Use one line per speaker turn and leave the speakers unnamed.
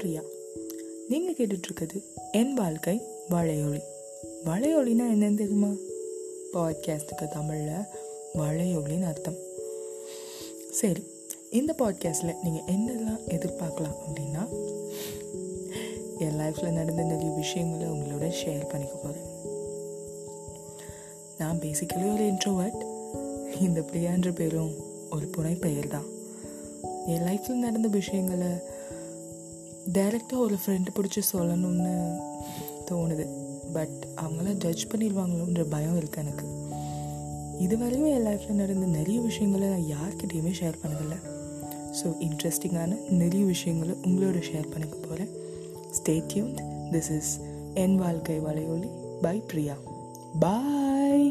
பிரியா நீங்கள் கேட்டுட்ருக்குது என் வாழ்க்கை வளையொலி வளையொலினா என்னன்னு தெரியுமா? பாட்காஸ்ட்டுக்கு தமிழில் வளையொலின்னு அர்த்தம். சரி இந்த பாட்காஸ்ட்டில் நீங்கள் என்னெல்லாம் எதிர்பார்க்கலாம் அப்படின்னா என் லைஃப்பில் நடந்த நிறைய விஷயங்களை உங்களோட ஷேர் பண்ணிக்க போகிறேன் நான் பேசிக்கலி ஒரு இன்ட்ரோவர்ட் இந்த பிரியான்ற பேரும் ஒரு புனை பெயர் தான் என் லைஃப்பில் நடந்த விஷயங்களை டைரெக்டாக ஒரு ஃப்ரெண்டு பிடிச்சி சொல்லணும்னு தோணுது. பட் அவங்களாம் ஜட்ஜ் பண்ணிடுவாங்களோன்ற பயம் இருக்குது எனக்கு. இதுவரையும் என் லைஃப்பில் நடந்த நிறைய விஷயங்களை நான் யார்கிட்டையுமே ஷேர் பண்ணதில்லை. ஸோ இன்ட்ரெஸ்டிங்கான நிறைய விஷயங்களை உங்களோட ஷேர் பண்ணிக்க போகிறேன் ஸ்டே டியூன்ட் திஸ் இஸ் என் வாழ்க்கை வலையொலி பை பிரியா பாய்